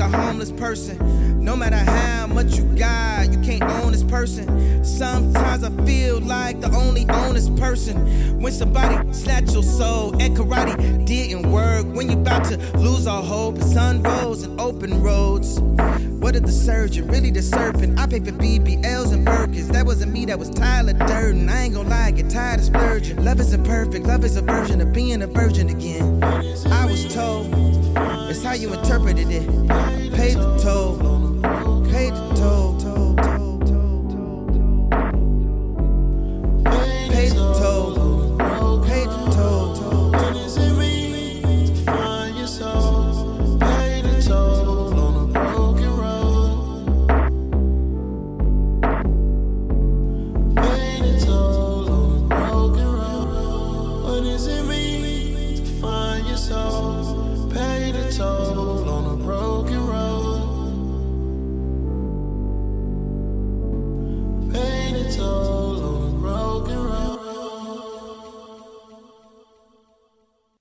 a homeless person. No matter how much you got, you can't own this person. Sometimes I feel like the only honest person. When somebody snatch your soul and karate didn't work. When you about to lose all hope, sun rose and open roads. What if the surgeon really the serpent? I pay for BBLs and Birkins. That wasn't me, that was Tyler Durden. I ain't gonna lie, I get tired of splurging. Love isn't perfect, love is a version of being a virgin again. I was told it's how you interpreted it. so